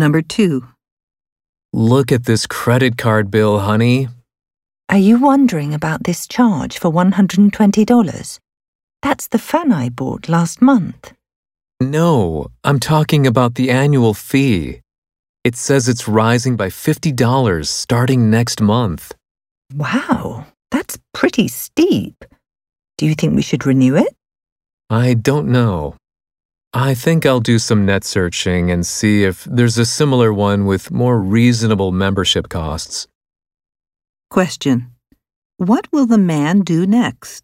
Number 2. Look at this credit card bill, honey. Are you wondering about this charge for $120? That's the fan I bought last month. No, I'm talking about the annual fee. It says it's rising by $50 starting next month. Wow, that's pretty steep. Do you think we should renew it? I don't know. I think I'll do some net searching and see if there's a similar one with more reasonable membership costs. Question. What will the man do next?